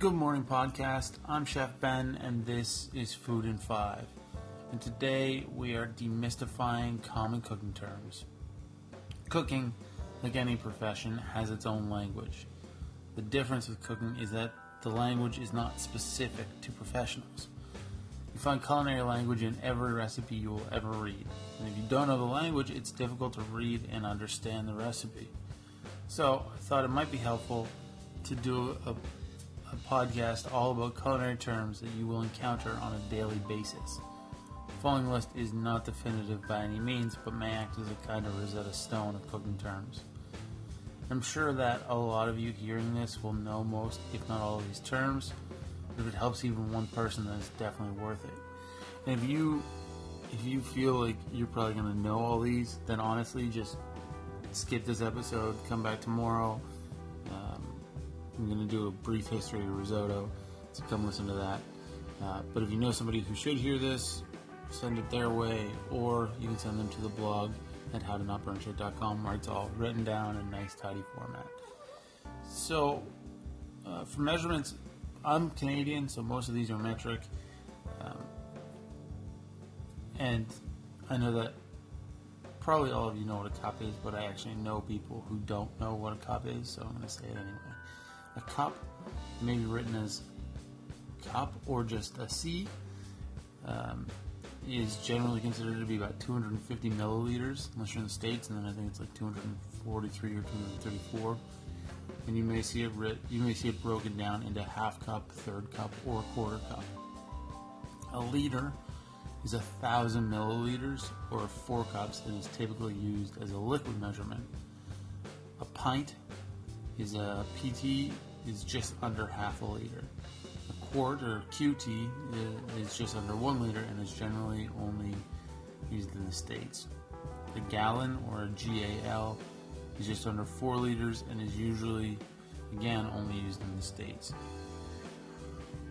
Good morning, podcast. I'm Chef Ben, and this is Food in Five. And today we are demystifying common cooking terms. Cooking, like any profession, has its own language. The difference with cooking is that the language is not specific to professionals. You find culinary language in every recipe you will ever read. And if you don't know the language, it's difficult to read and understand the recipe. So I thought it might be helpful to do a a podcast all about culinary terms that you will encounter on a daily basis. The following list is not definitive by any means, but may act as a kind of Rosetta Stone of cooking terms. I'm sure that a lot of you hearing this will know most, if not all, of these terms. If it helps even one person, then it's definitely worth it. And if you if you feel like you're probably gonna know all these, then honestly, just skip this episode, come back tomorrow, I'm going to do a brief history of risotto, so come listen to that. Uh, but if you know somebody who should hear this, send it their way, or you can send them to the blog at howtonotburnshit.com where it's all written down in nice, tidy format. So, uh, for measurements, I'm Canadian, so most of these are metric. Um, and I know that probably all of you know what a cup is, but I actually know people who don't know what a cup is, so I'm going to say it anyway. A cup may be written as cup or just a C. Um, is generally considered to be about 250 milliliters, unless you're in the States, and then I think it's like 243 or 234. And you may see it writ- you may see it broken down into half cup, third cup, or quarter cup. A liter is a thousand milliliters or four cups and is typically used as a liquid measurement. A pint is a PT is just under half a liter. A quart or QT is just under one liter and is generally only used in the States. A gallon or GAL is just under 4 liters and is usually, again, only used in the States.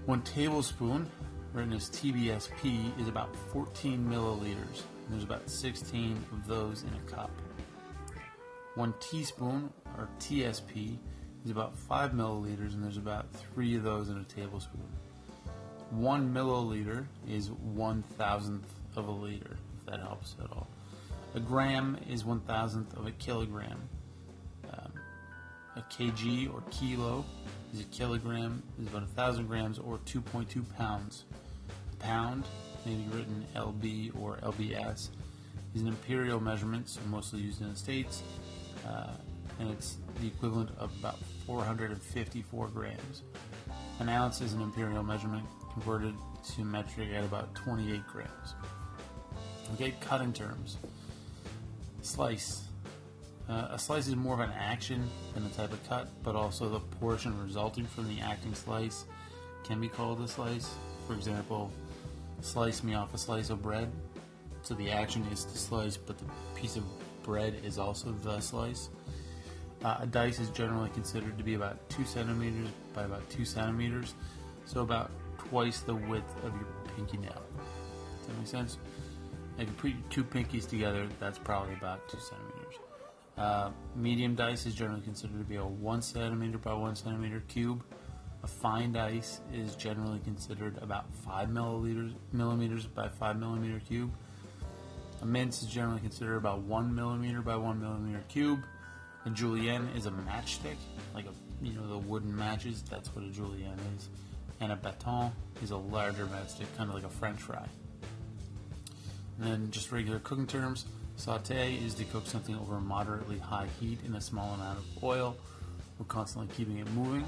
One tablespoon, written as TBSP, is about 14 milliliters, and there's about 16 of those in a cup. One teaspoon, or TSP, is about 5 milliliters, and there's about 3 of those in a tablespoon. 1 milliliter is 1 thousandth of a liter, if that helps at all. A gram is 1 thousandth of a kilogram. Um, a kg or kilo is a kilogram, is about a 1,000 grams or 2.2 pounds. A pound, maybe written LB or LBS, is an imperial measurement, so mostly used in the States. Uh, and it's the equivalent of about 454 grams. An ounce is an imperial measurement converted to metric at about 28 grams. Okay, cutting terms. Slice. Uh, a slice is more of an action than a type of cut, but also the portion resulting from the acting slice can be called a slice. For example, slice me off a slice of bread. So the action is to slice, but the piece of bread is also the slice. Uh, a dice is generally considered to be about 2 centimeters by about 2 centimeters, so about twice the width of your pinky nail. Does that make sense? If you put your two pinkies together, that's probably about 2 centimeters. Uh, medium dice is generally considered to be a 1 centimeter by 1 centimeter cube. A fine dice is generally considered about 5 milliliters, millimeters by 5 millimeter cube. A mince is generally considered about 1 millimeter by 1 millimeter cube. A julienne is a matchstick, like a you know the wooden matches. That's what a julienne is. And a baton is a larger matchstick, kind of like a French fry. And then just regular cooking terms. Saute is to cook something over moderately high heat in a small amount of oil. We're constantly keeping it moving.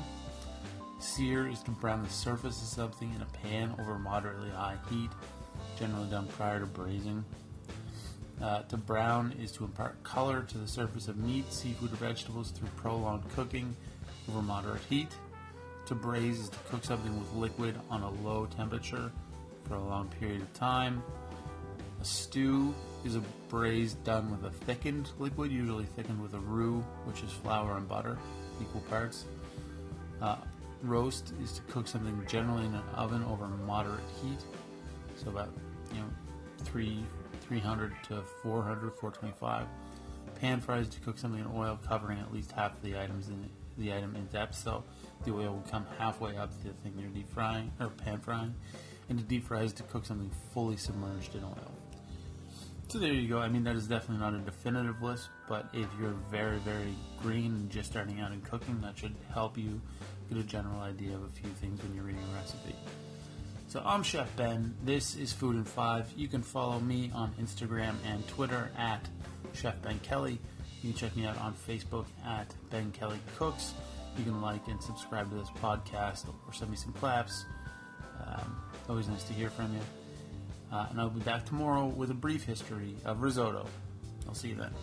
Sear is to brown the surface of something in a pan over moderately high heat, generally done prior to braising. Uh, to brown is to impart color to the surface of meat, seafood, or vegetables through prolonged cooking over moderate heat. To braise is to cook something with liquid on a low temperature for a long period of time. A stew is a braise done with a thickened liquid, usually thickened with a roux, which is flour and butter, equal parts. Uh, roast is to cook something generally in an oven over moderate heat, so about you know three 300 to 400, 425. Pan fries to cook something in oil, covering at least half of the items in the item in depth. So the oil will come halfway up the thing you're deep frying or pan frying, and to deep fry is to cook something fully submerged in oil. So there you go. I mean, that is definitely not a definitive list, but if you're very, very green and just starting out in cooking, that should help you get a general idea of a few things when you're reading a recipe. So I'm Chef Ben. This is Food in Five. You can follow me on Instagram and Twitter at Chef Ben Kelly. You can check me out on Facebook at Ben Kelly Cooks. You can like and subscribe to this podcast or send me some claps. Um, always nice to hear from you. Uh, and I'll be back tomorrow with a brief history of risotto. I'll see you then.